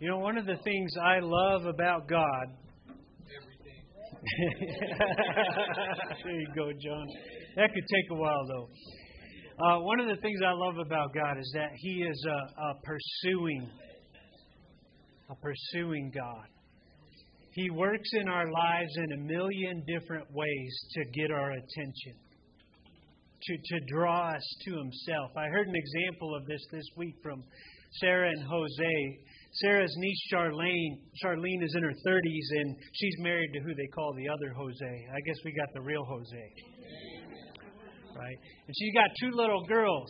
You know, one of the things I love about God. there you go, John. That could take a while, though. Uh, one of the things I love about God is that He is a, a pursuing, a pursuing God. He works in our lives in a million different ways to get our attention, to, to draw us to Himself. I heard an example of this this week from Sarah and Jose. Sarah's niece Charlene, Charlene is in her 30s and she's married to who they call the other Jose. I guess we got the real Jose. Right? And she's got two little girls.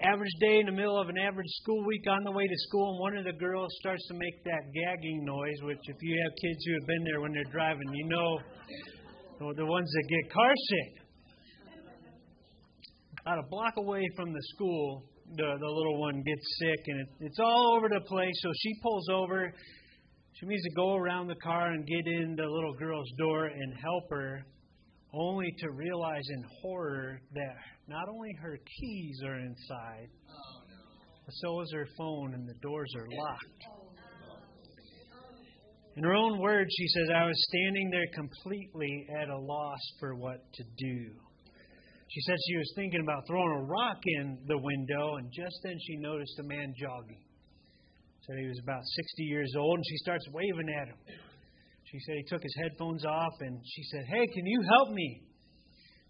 Average day in the middle of an average school week on the way to school, and one of the girls starts to make that gagging noise, which, if you have kids who have been there when they're driving, you know the ones that get car sick. About a block away from the school, the, the little one gets sick, and it, it's all over the place. So she pulls over. She means to go around the car and get in the little girl's door and help her, only to realize in horror that not only her keys are inside, but so is her phone, and the doors are locked. In her own words, she says, I was standing there completely at a loss for what to do. She said she was thinking about throwing a rock in the window, and just then she noticed a man jogging. Said he was about 60 years old, and she starts waving at him. She said he took his headphones off, and she said, Hey, can you help me?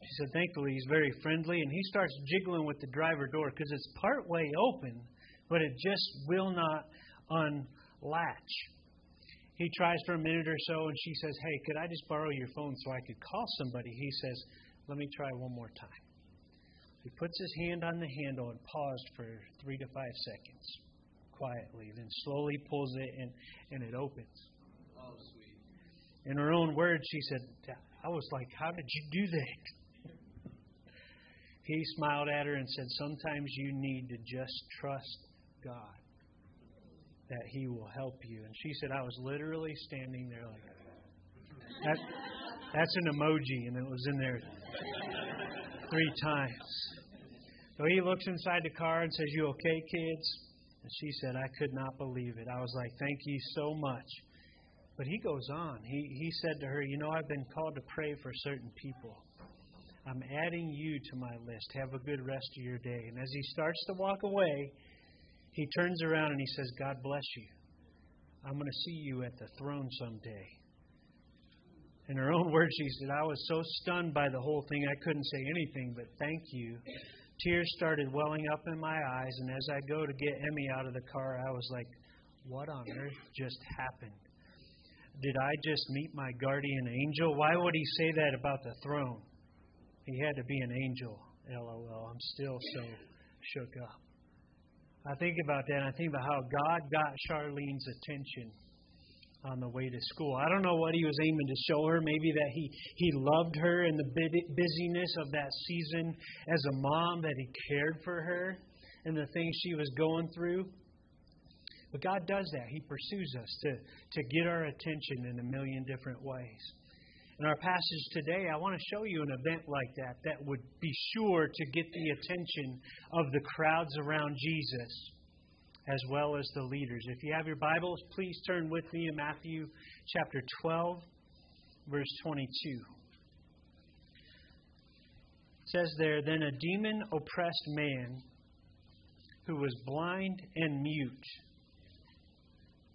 She said, Thankfully, he's very friendly, and he starts jiggling with the driver door because it's part way open, but it just will not unlatch. He tries for a minute or so, and she says, Hey, could I just borrow your phone so I could call somebody? He says, let me try one more time. He puts his hand on the handle and paused for three to five seconds quietly, then slowly pulls it and, and it opens. Oh, sweet. In her own words, she said, I was like, How did you do that? he smiled at her and said, Sometimes you need to just trust God that He will help you. And she said, I was literally standing there like that. That's an emoji, and it was in there three times. So he looks inside the car and says, You okay, kids? And she said, I could not believe it. I was like, Thank you so much. But he goes on. He, he said to her, You know, I've been called to pray for certain people. I'm adding you to my list. Have a good rest of your day. And as he starts to walk away, he turns around and he says, God bless you. I'm going to see you at the throne someday. In her own words, she said, I was so stunned by the whole thing, I couldn't say anything but thank you. Tears started welling up in my eyes, and as I go to get Emmy out of the car, I was like, what on earth just happened? Did I just meet my guardian angel? Why would he say that about the throne? He had to be an angel. LOL. I'm still so shook up. I think about that, and I think about how God got Charlene's attention on the way to school. I don't know what he was aiming to show her. Maybe that he, he loved her in the busyness of that season as a mom, that he cared for her and the things she was going through. But God does that. He pursues us to, to get our attention in a million different ways. In our passage today, I want to show you an event like that that would be sure to get the attention of the crowds around Jesus as well as the leaders. If you have your Bibles, please turn with me to Matthew chapter 12, verse 22. It says there, Then a demon oppressed man who was blind and mute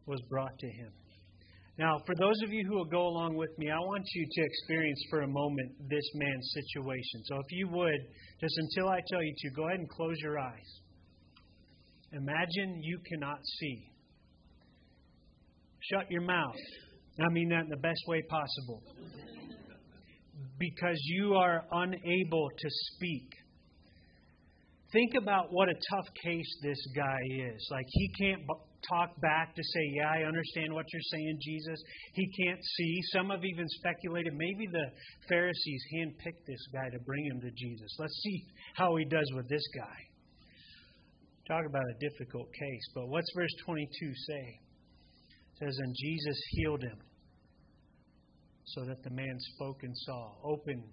was brought to him. Now, for those of you who will go along with me, I want you to experience for a moment this man's situation. So, if you would, just until I tell you to, go ahead and close your eyes. Imagine you cannot see. Shut your mouth. I mean that in the best way possible. Because you are unable to speak. Think about what a tough case this guy is. Like, he can't talk back to say, Yeah, I understand what you're saying, Jesus. He can't see. Some have even speculated maybe the Pharisees handpicked this guy to bring him to Jesus. Let's see how he does with this guy. Talk about a difficult case. But what's verse 22 say? It says, And Jesus healed him so that the man spoke and saw. Open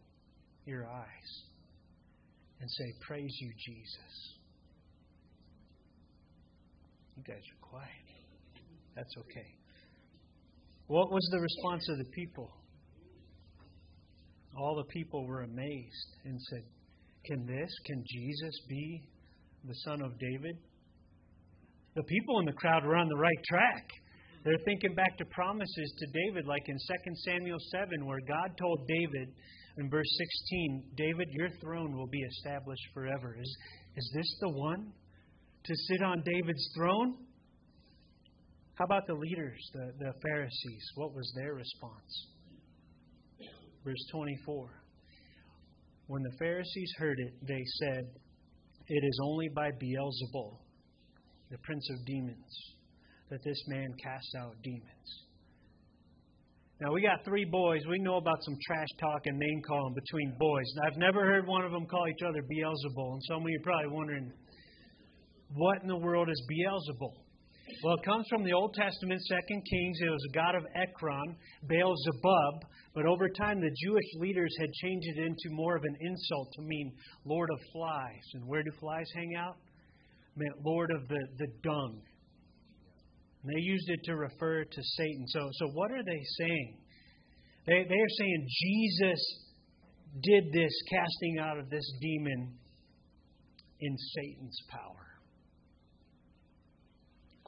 your eyes and say, Praise you, Jesus. You guys are quiet. That's okay. What was the response of the people? All the people were amazed and said, Can this, can Jesus be the son of David? The people in the crowd were on the right track. They're thinking back to promises to David, like in 2 Samuel 7, where God told David in verse 16, David, your throne will be established forever. Is, is this the one to sit on David's throne? How about the leaders, the, the Pharisees? What was their response? Verse 24. When the Pharisees heard it, they said, It is only by Beelzebul, the prince of demons, that this man casts out demons. Now, we got three boys. We know about some trash talk and name calling between boys. I've never heard one of them call each other Beelzebul, and some of you are probably wondering, what in the world is Beelzebul? Well, it comes from the Old Testament, Second Kings. It was a god of Ekron, Baal Zebub. But over time, the Jewish leaders had changed it into more of an insult to mean Lord of Flies. And where do flies hang out? It meant Lord of the, the dung. And they used it to refer to Satan. So, so what are they saying? They, they are saying Jesus did this casting out of this demon in Satan's power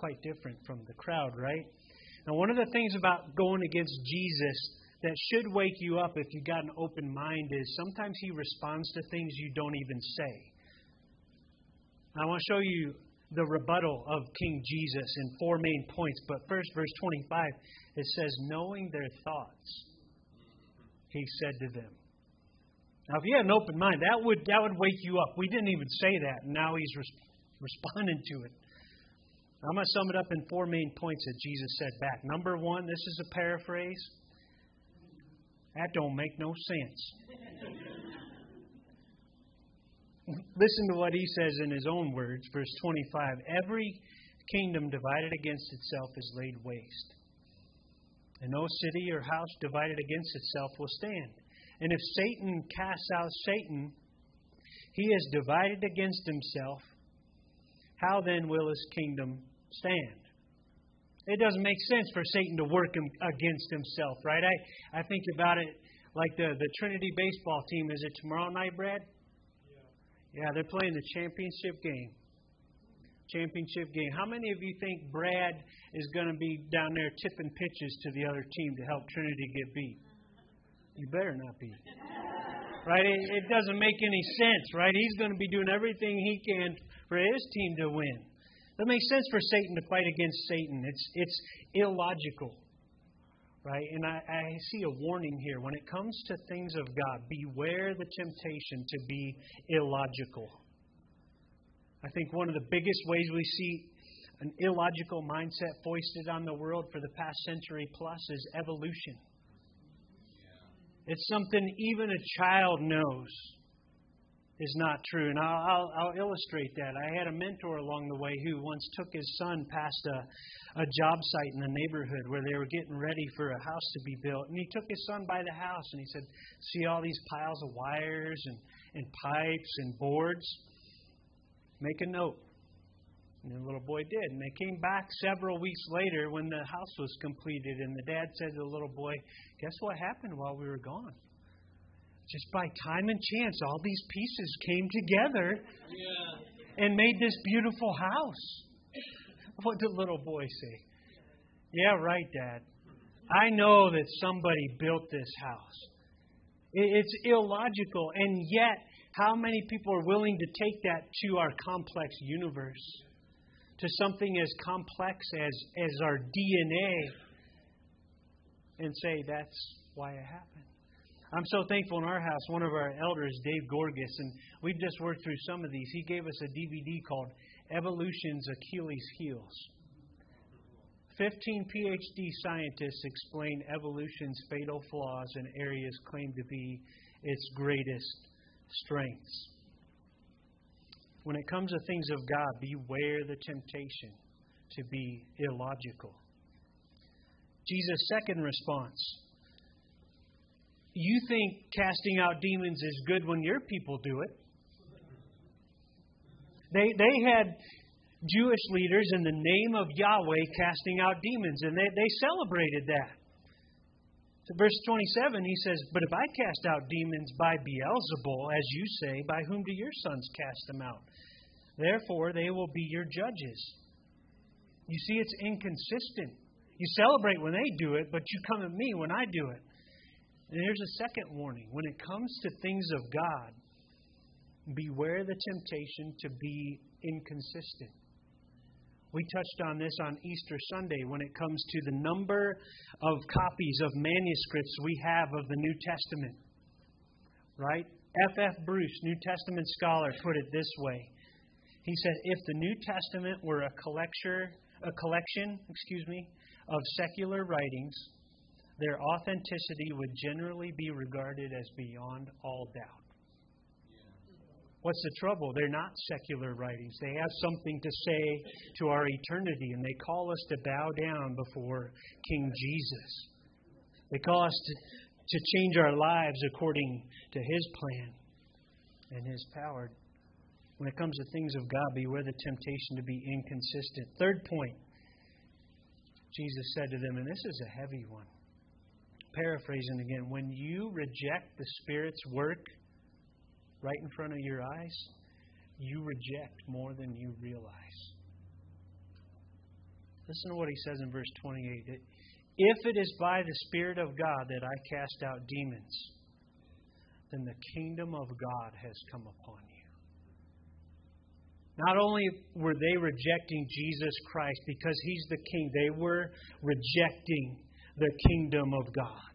quite different from the crowd, right? Now, one of the things about going against Jesus that should wake you up if you've got an open mind is sometimes he responds to things you don't even say. I want to show you the rebuttal of King Jesus in four main points. But first, verse 25, it says, Knowing their thoughts, he said to them. Now, if you had an open mind, that would, that would wake you up. We didn't even say that, and now he's res- responding to it. I'm going to sum it up in four main points that Jesus said back. Number one, this is a paraphrase. That don't make no sense. Listen to what he says in his own words, verse 25. Every kingdom divided against itself is laid waste, and no city or house divided against itself will stand. And if Satan casts out Satan, he is divided against himself. How then will his kingdom stand. It doesn't make sense for Satan to work against himself, right? I, I think about it like the, the Trinity baseball team. Is it tomorrow night, Brad? Yeah. Yeah, they're playing the championship game. Championship game. How many of you think Brad is going to be down there tipping pitches to the other team to help Trinity get beat? You better not be. Right? It, it doesn't make any sense, right? He's going to be doing everything he can for his team to win. It makes sense for Satan to fight against Satan. It's, it's illogical. Right? And I, I see a warning here. When it comes to things of God, beware the temptation to be illogical. I think one of the biggest ways we see an illogical mindset foisted on the world for the past century plus is evolution. It's something even a child knows is not true. And I'll, I'll, I'll, illustrate that. I had a mentor along the way who once took his son past a, a job site in the neighborhood where they were getting ready for a house to be built. And he took his son by the house and he said, See all these piles of wires and, and pipes and boards? Make a note. And the little boy did. And they came back several weeks later when the house was completed. And the dad said to the little boy, Guess what happened while we were gone? Just by time and chance, all these pieces came together and made this beautiful house. What did little boy say? Yeah, right, Dad. I know that somebody built this house. It's illogical, and yet, how many people are willing to take that to our complex universe, to something as complex as, as our DNA, and say, that's why it happened? I'm so thankful in our house, one of our elders, Dave Gorgas, and we've just worked through some of these. He gave us a DVD called Evolution's Achilles Heels. 15 PhD scientists explain evolution's fatal flaws and areas claimed to be its greatest strengths. When it comes to things of God, beware the temptation to be illogical. Jesus' second response you think casting out demons is good when your people do it. They, they had Jewish leaders in the name of Yahweh casting out demons, and they, they celebrated that. So verse 27, he says, But if I cast out demons by Beelzebul, as you say, by whom do your sons cast them out? Therefore, they will be your judges. You see, it's inconsistent. You celebrate when they do it, but you come at me when I do it. And here's a second warning when it comes to things of God, beware the temptation to be inconsistent. We touched on this on Easter Sunday when it comes to the number of copies of manuscripts we have of the New Testament. Right? F. F. Bruce, New Testament scholar, put it this way. He said, if the New Testament were a collection, a collection, excuse me, of secular writings, their authenticity would generally be regarded as beyond all doubt. What's the trouble? They're not secular writings. They have something to say to our eternity, and they call us to bow down before King Jesus. They call us to, to change our lives according to His plan and His power. When it comes to things of God, beware the temptation to be inconsistent. Third point Jesus said to them, and this is a heavy one. Paraphrasing again, when you reject the Spirit's work, right in front of your eyes, you reject more than you realize. Listen to what he says in verse 28. If it is by the Spirit of God that I cast out demons, then the kingdom of God has come upon you. Not only were they rejecting Jesus Christ because he's the king, they were rejecting the kingdom of God.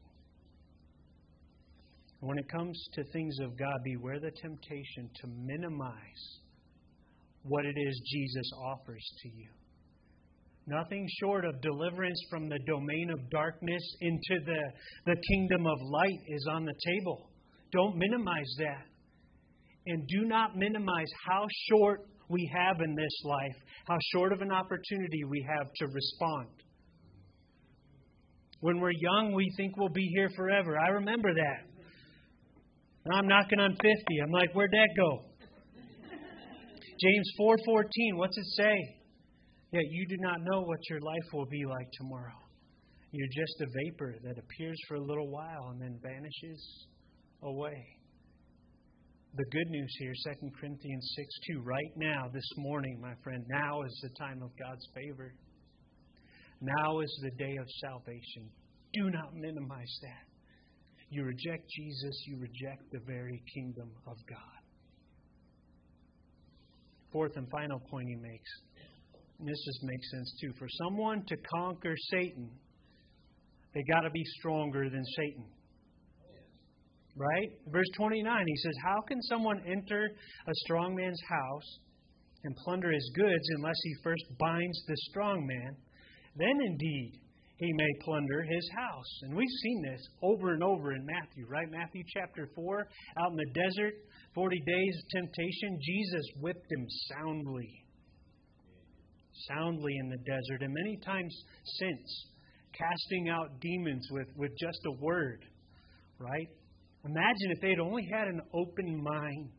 When it comes to things of God, beware the temptation to minimize what it is Jesus offers to you. Nothing short of deliverance from the domain of darkness into the, the kingdom of light is on the table. Don't minimize that. And do not minimize how short we have in this life, how short of an opportunity we have to respond. When we're young, we think we'll be here forever. I remember that. And I'm knocking on 50. I'm like, where'd that go? James 4:14, what's it say? Yet you do not know what your life will be like tomorrow. You're just a vapor that appears for a little while and then vanishes away. The good news here, 2 Corinthians 6 2, right now, this morning, my friend, now is the time of God's favor. Now is the day of salvation. Do not minimize that. You reject Jesus, you reject the very kingdom of God. Fourth and final point he makes, and this just makes sense too. For someone to conquer Satan, they got to be stronger than Satan. Right? Verse 29, he says, How can someone enter a strong man's house and plunder his goods unless he first binds the strong man? Then indeed he may plunder his house. And we've seen this over and over in Matthew, right? Matthew chapter 4, out in the desert, 40 days of temptation, Jesus whipped him soundly. Soundly in the desert, and many times since, casting out demons with, with just a word, right? Imagine if they'd only had an open mind.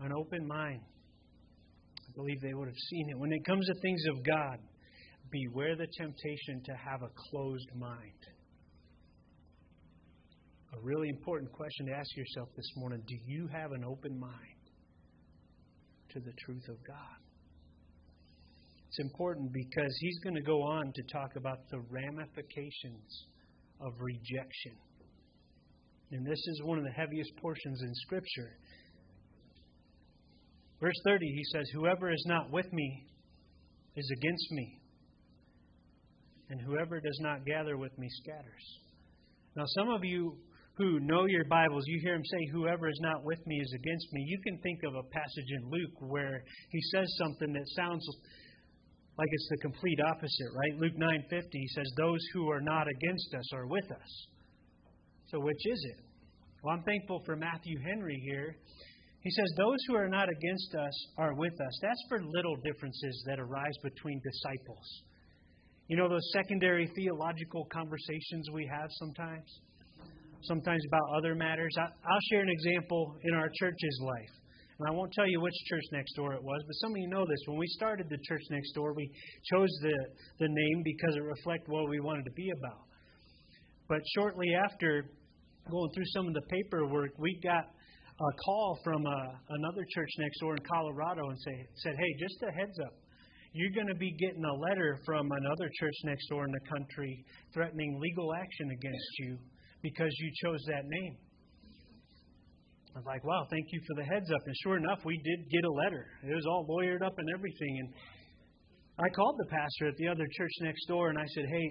An open mind. I believe they would have seen it. When it comes to things of God, beware the temptation to have a closed mind. A really important question to ask yourself this morning do you have an open mind to the truth of God? It's important because he's going to go on to talk about the ramifications of rejection. And this is one of the heaviest portions in Scripture. Verse 30, he says, Whoever is not with me is against me and whoever does not gather with me scatters. Now, some of you who know your Bibles, you hear him say, Whoever is not with me is against me. You can think of a passage in Luke where he says something that sounds like it's the complete opposite, right? Luke 9:50 he says those who are not against us are with us. So which is it? Well, I'm thankful for Matthew Henry here. He says those who are not against us are with us. That's for little differences that arise between disciples. You know those secondary theological conversations we have sometimes? Sometimes about other matters. I, will share an example in our church's life. And I won't tell you which church next door it was, but some of you know this. When we started the church next door, we chose the, the name because it reflected what we wanted to be about. But shortly after going through some of the paperwork, we got a call from a, uh, another church next door in Colorado and say, said, Hey, just a heads up. You're going to be getting a letter from another church next door in the country threatening legal action against you because you chose that name. I was like, wow, thank you for the heads up. And sure enough, we did get a letter. It was all lawyered up and everything. And I called the pastor at the other church next door and I said, hey,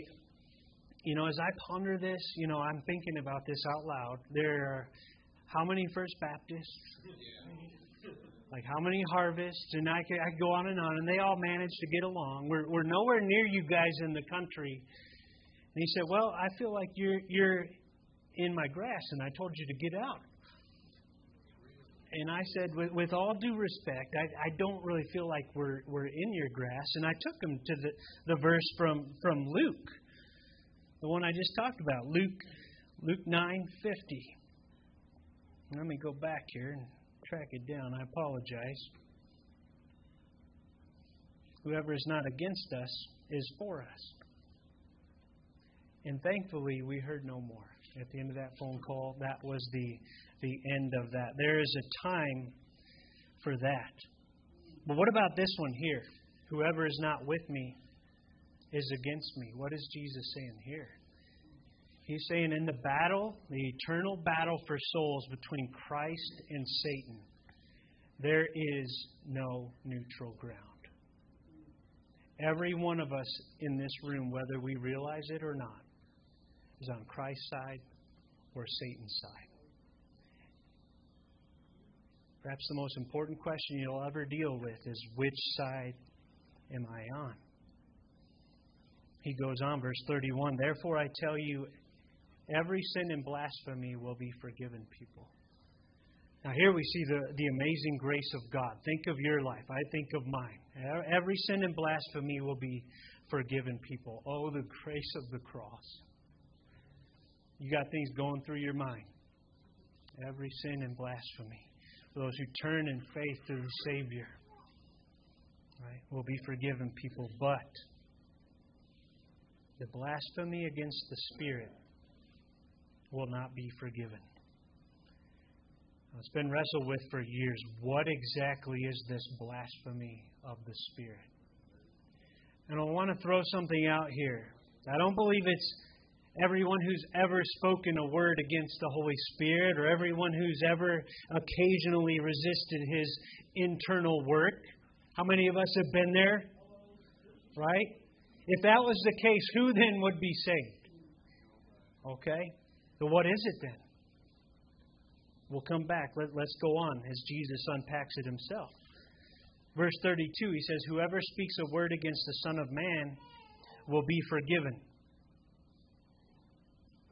you know, as I ponder this, you know, I'm thinking about this out loud. There are how many First Baptists? Like how many harvests? And I could, I could go on and on. And they all managed to get along. We're, we're nowhere near you guys in the country. And he said, well, I feel like you're, you're in my grass and I told you to get out and I said, with, with all due respect, I, I don't really feel like we're we're in your grass. And I took him to the, the verse from, from Luke, the one I just talked about, Luke Luke nine fifty. Let me go back here and track it down. I apologize. Whoever is not against us is for us. And thankfully, we heard no more. At the end of that phone call, that was the the end of that. There is a time for that. But what about this one here? Whoever is not with me is against me. What is Jesus saying here? He's saying in the battle, the eternal battle for souls between Christ and Satan, there is no neutral ground. Every one of us in this room, whether we realize it or not, is on Christ's side or Satan's side. Perhaps the most important question you'll ever deal with is which side am I on? He goes on, verse 31 Therefore I tell you, every sin and blasphemy will be forgiven people. Now, here we see the, the amazing grace of God. Think of your life. I think of mine. Every sin and blasphemy will be forgiven people. Oh, the grace of the cross. You got things going through your mind. Every sin and blasphemy those who turn in faith to the Savior right, will be forgiven people. But the blasphemy against the Spirit will not be forgiven. It's been wrestled with for years. What exactly is this blasphemy of the Spirit? And I want to throw something out here. I don't believe it's everyone who's ever spoken a word against the Holy Spirit or everyone who's ever occasionally resisted his internal work. How many of us have been there? Right? If that was the case, who then would be saved? Okay? So what is it then? We'll come back. Let, us go on as Jesus unpacks it himself. Verse 32, he says, Whoever speaks a word against the Son of Man will be forgiven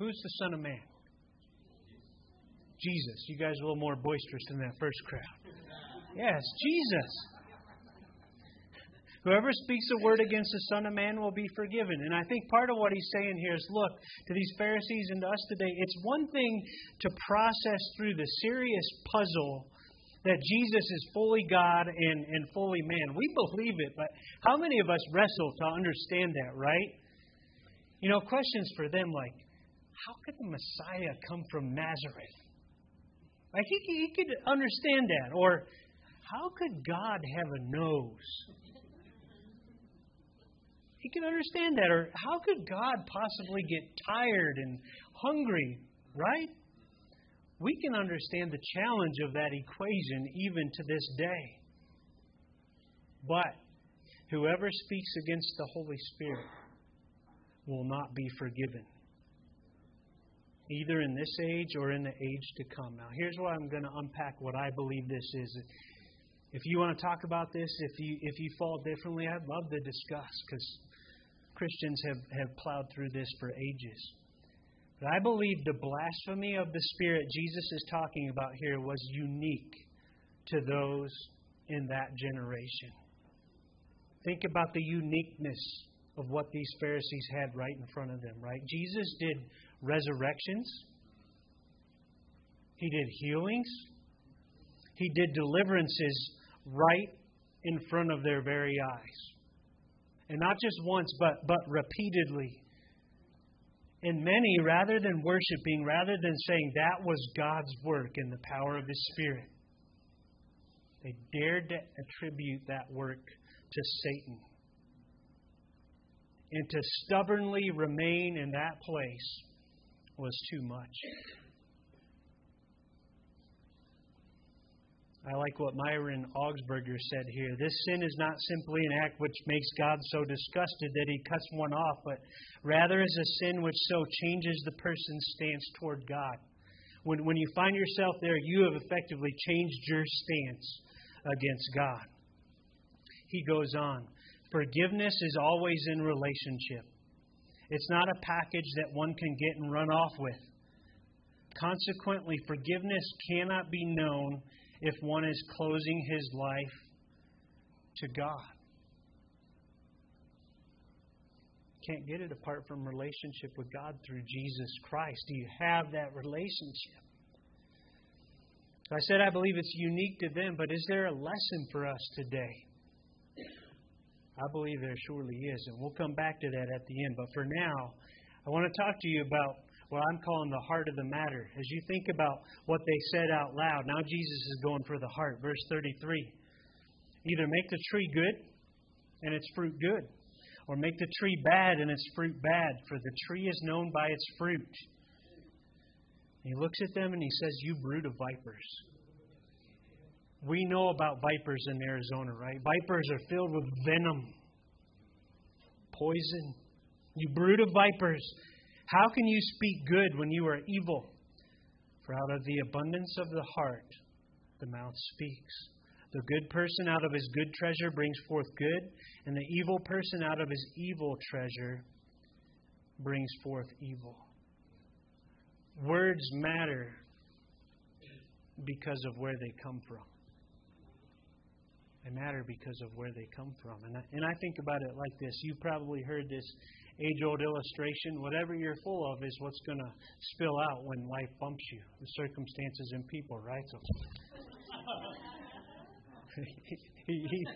Who's the Son of Man? Jesus. You guys are a little more boisterous than that first crowd. Yes, Jesus. Whoever speaks a word against the Son of Man will be forgiven. And I think part of what he's saying here is look, to these Pharisees and to us today, it's one thing to process through the serious puzzle that Jesus is fully God and, and fully man. We believe it, but how many of us wrestle to understand that, right? You know, questions for them like, how could the Messiah come from Nazareth? Like he, he could understand that. Or how could God have a nose? He can understand that. Or how could God possibly get tired and hungry, right? We can understand the challenge of that equation even to this day. But whoever speaks against the Holy Spirit will not be forgiven either in this age or in the age to come. Now, here's why I'm going to unpack what I believe this is. If you want to talk about this, if you if you fall differently, I'd love to discuss because Christians have, have plowed through this for ages. But I believe the blasphemy of the Spirit Jesus is talking about here was unique to those in that generation. Think about the uniqueness of what these Pharisees had right in front of them, right? Jesus did resurrections, he did healings, He did deliverances right in front of their very eyes. And not just once, but, but repeatedly. And many, rather than worshiping, rather than saying that was God's work and the power of His Spirit, they dared to attribute that work to Satan. And to stubbornly remain in that place was too much. I like what Myron Augsburger said here. This sin is not simply an act which makes God so disgusted that he cuts one off, but rather is a sin which so changes the person's stance toward God. When, when you find yourself there, you have effectively changed your stance against God. He goes on Forgiveness is always in relationship, it's not a package that one can get and run off with. Consequently, forgiveness cannot be known if one is closing his life to God. Can't get it apart from relationship with God through Jesus Christ. Do you have that relationship? I said I believe it's unique to them, but is there a lesson for us today? I believe there surely is, and we'll come back to that at the end. But for now, I want to talk to you about what I'm calling the heart of the matter. As you think about what they said out loud, now Jesus is going for the heart. Verse 33 Either make the tree good and its fruit good, or make the tree bad and its fruit bad, for the tree is known by its fruit. He looks at them and he says, You brood of vipers. We know about vipers in Arizona, right? Vipers are filled with venom, poison. You brood of vipers. How can you speak good when you are evil? For out of the abundance of the heart, the mouth speaks. The good person out of his good treasure brings forth good, and the evil person out of his evil treasure brings forth evil. Words matter because of where they come from. They matter because of where they come from. And I, and I think about it like this. You've probably heard this age old illustration. Whatever you're full of is what's going to spill out when life bumps you, the circumstances and people, right? So. he, he,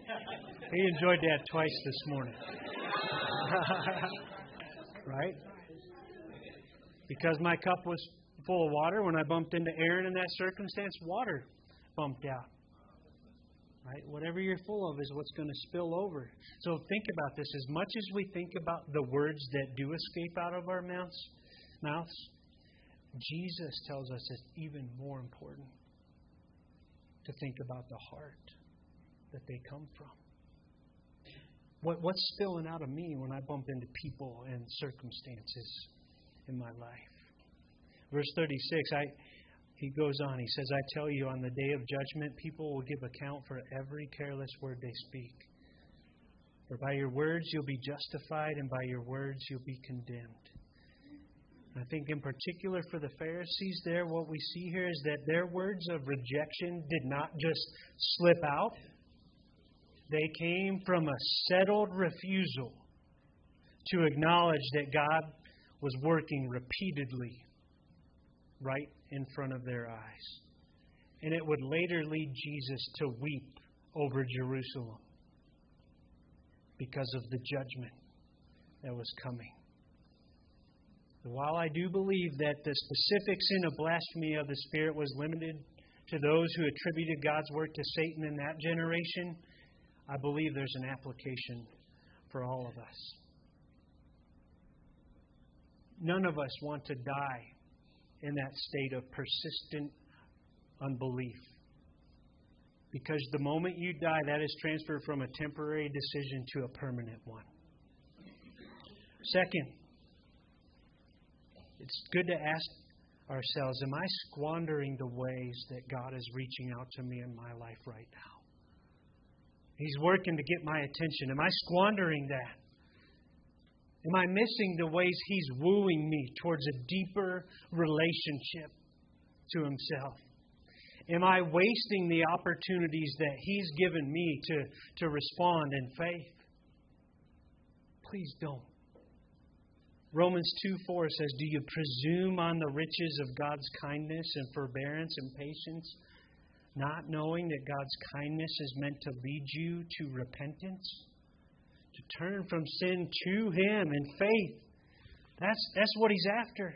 he enjoyed that twice this morning. right? Because my cup was full of water, when I bumped into Aaron in that circumstance, water bumped out. Right? Whatever you're full of is what's going to spill over. So think about this. As much as we think about the words that do escape out of our mouths, mouths Jesus tells us it's even more important to think about the heart that they come from. What, what's spilling out of me when I bump into people and circumstances in my life? Verse 36, I, he goes on, he says, I tell you, on the day of judgment, people will give account for every careless word they speak. For by your words you'll be justified, and by your words you'll be condemned. I think, in particular, for the Pharisees, there, what we see here is that their words of rejection did not just slip out, they came from a settled refusal to acknowledge that God was working repeatedly right in front of their eyes. And it would later lead Jesus to weep over Jerusalem because of the judgment that was coming. While I do believe that the specific sin of blasphemy of the Spirit was limited to those who attributed God's word to Satan in that generation, I believe there's an application for all of us. None of us want to die in that state of persistent unbelief. Because the moment you die, that is transferred from a temporary decision to a permanent one. Second, it's good to ask ourselves Am I squandering the ways that God is reaching out to me in my life right now? He's working to get my attention. Am I squandering that? Am I missing the ways He's wooing me towards a deeper relationship to Himself? Am I wasting the opportunities that He's given me to, to respond in faith? Please don't. Romans 2 4 says, Do you presume on the riches of God's kindness and forbearance and patience, not knowing that God's kindness is meant to lead you to repentance, turn from sin to Him in faith. That's, that's what He's after.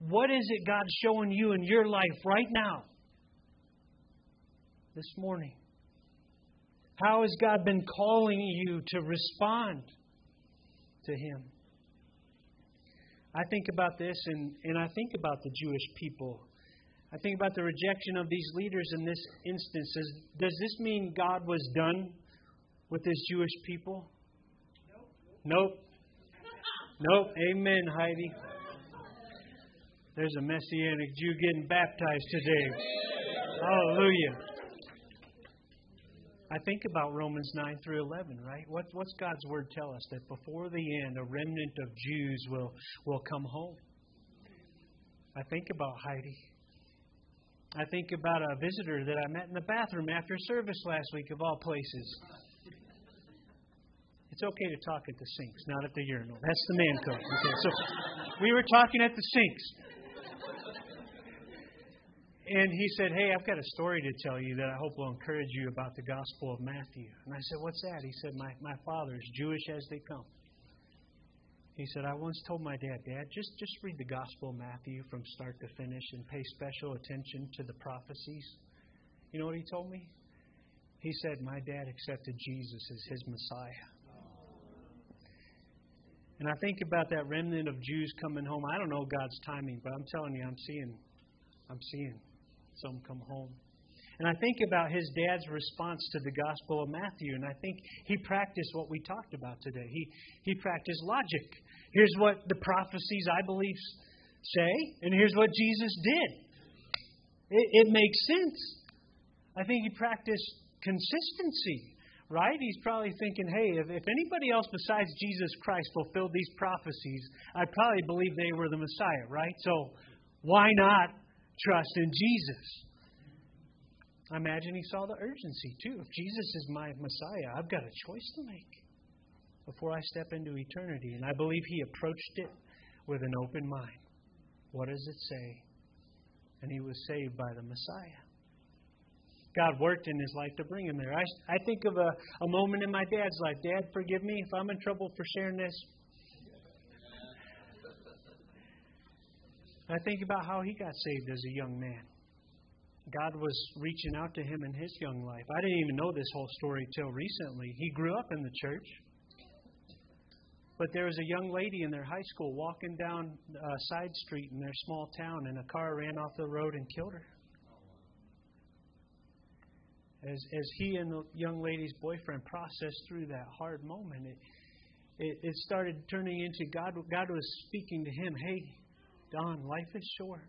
What is it God's showing you in your life right now? This morning. How has God been calling you to respond to Him? I think about this and, and I think about the Jewish people. I think about the rejection of these leaders in this instance. Does, does this mean God was done with his Jewish people? Nope. Nope. Nope. Amen, Heidi. There's a Messianic Jew getting baptized today. Hallelujah. I think about Romans 9 through 11, right? What, what's God's word tell us? That before the end, a remnant of Jews will, will come home. I think about Heidi. I think about a visitor that I met in the bathroom after service last week, of all places. It's okay to talk at the sinks, not at the urinal. That's the man code. Okay, so we were talking at the sinks. And he said, Hey, I've got a story to tell you that I hope will encourage you about the Gospel of Matthew. And I said, What's that? He said, My, my father is Jewish as they come. He said, I once told my dad, Dad, just, just read the Gospel of Matthew from start to finish and pay special attention to the prophecies. You know what he told me? He said, My dad accepted Jesus as his Messiah. And I think about that remnant of Jews coming home. I don't know God's timing, but I'm telling you, I'm seeing, I'm seeing some come home. And I think about his dad's response to the Gospel of Matthew, and I think he practiced what we talked about today. He, he practiced logic. Here's what the prophecies, I believe, say, and here's what Jesus did. It, it makes sense. I think he practiced consistency, right? He's probably thinking, hey, if, if anybody else besides Jesus Christ fulfilled these prophecies, I probably believe they were the Messiah, right? So why not trust in Jesus. I imagine he saw the urgency too. If Jesus is my Messiah, I've got a choice to make before I step into eternity. And I believe he approached it with an open mind. What does it say? And he was saved by the Messiah. God worked in his life to bring him there. I, I think of a, a moment in my dad's life. Dad, forgive me if I'm in trouble for sharing this. I think about how he got saved as a young man. God was reaching out to him in his young life. I didn't even know this whole story till recently. He grew up in the church. But there was a young lady in their high school walking down a side street in their small town, and a car ran off the road and killed her. As, as he and the young lady's boyfriend processed through that hard moment, it, it, it started turning into God. God was speaking to him, "Hey, Don, life is short.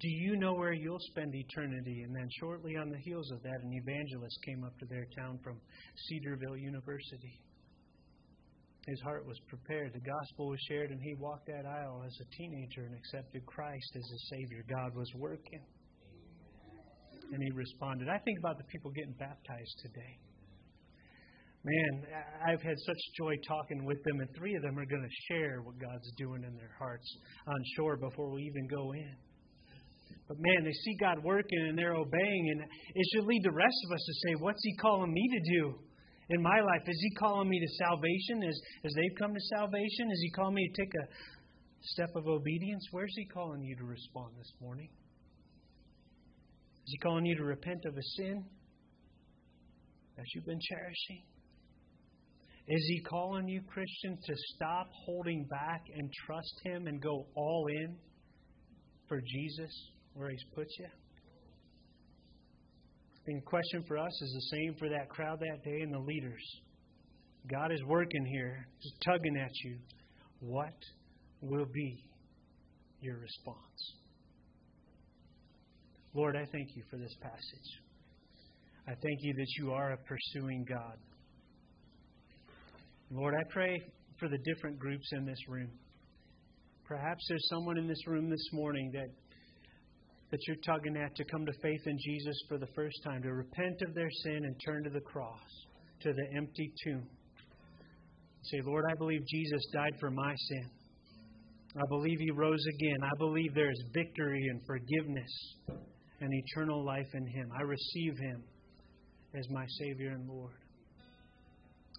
Do you know where you'll spend eternity? And then, shortly on the heels of that, an evangelist came up to their town from Cedarville University. His heart was prepared. The gospel was shared, and he walked that aisle as a teenager and accepted Christ as a Savior. God was working. And he responded. I think about the people getting baptized today man, I've had such joy talking with them, and three of them are going to share what God's doing in their hearts on shore before we even go in. But man, they see God working and they're obeying, and it should lead the rest of us to say, What's He calling me to do in my life? Is He calling me to salvation as, as they've come to salvation? Is He calling me to take a step of obedience? Where's He calling you to respond this morning? Is He calling you to repent of a sin that you've been cherishing? Is He calling you, Christian, to stop holding back and trust Him and go all in for Jesus where He's put you? And The question for us is the same for that crowd that day and the leaders. God is working here, just tugging at you. What will be your response? Lord, I thank you for this passage. I thank you that you are a pursuing God. Lord, I pray for the different groups in this room. Perhaps there's someone in this room this morning that that you're tugging at to come to faith in Jesus for the first time, to repent of their sin and turn to the cross, to the empty tomb. Say, Lord, I believe Jesus died for my sin. I believe He rose again. I believe there is victory and forgiveness and eternal life in Him. I receive Him as my Savior and Lord.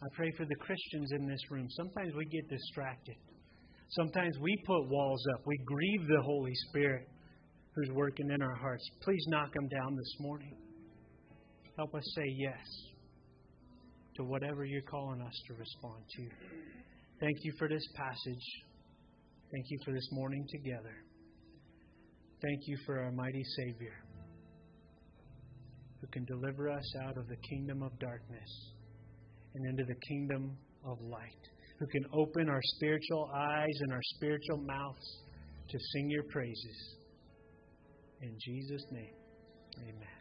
I pray for the Christians in this room. Sometimes we get distracted. Sometimes we put walls up. We grieve the Holy Spirit who's working in our hearts. Please knock them down this morning. Help us say yes to whatever you're calling us to respond to. Thank you for this passage. Thank you for this morning together. Thank you for our mighty Savior who can deliver us out of the kingdom of darkness and into the kingdom of light, who can open our spiritual eyes and our spiritual mouths to sing your praises. In Jesus' name, amen.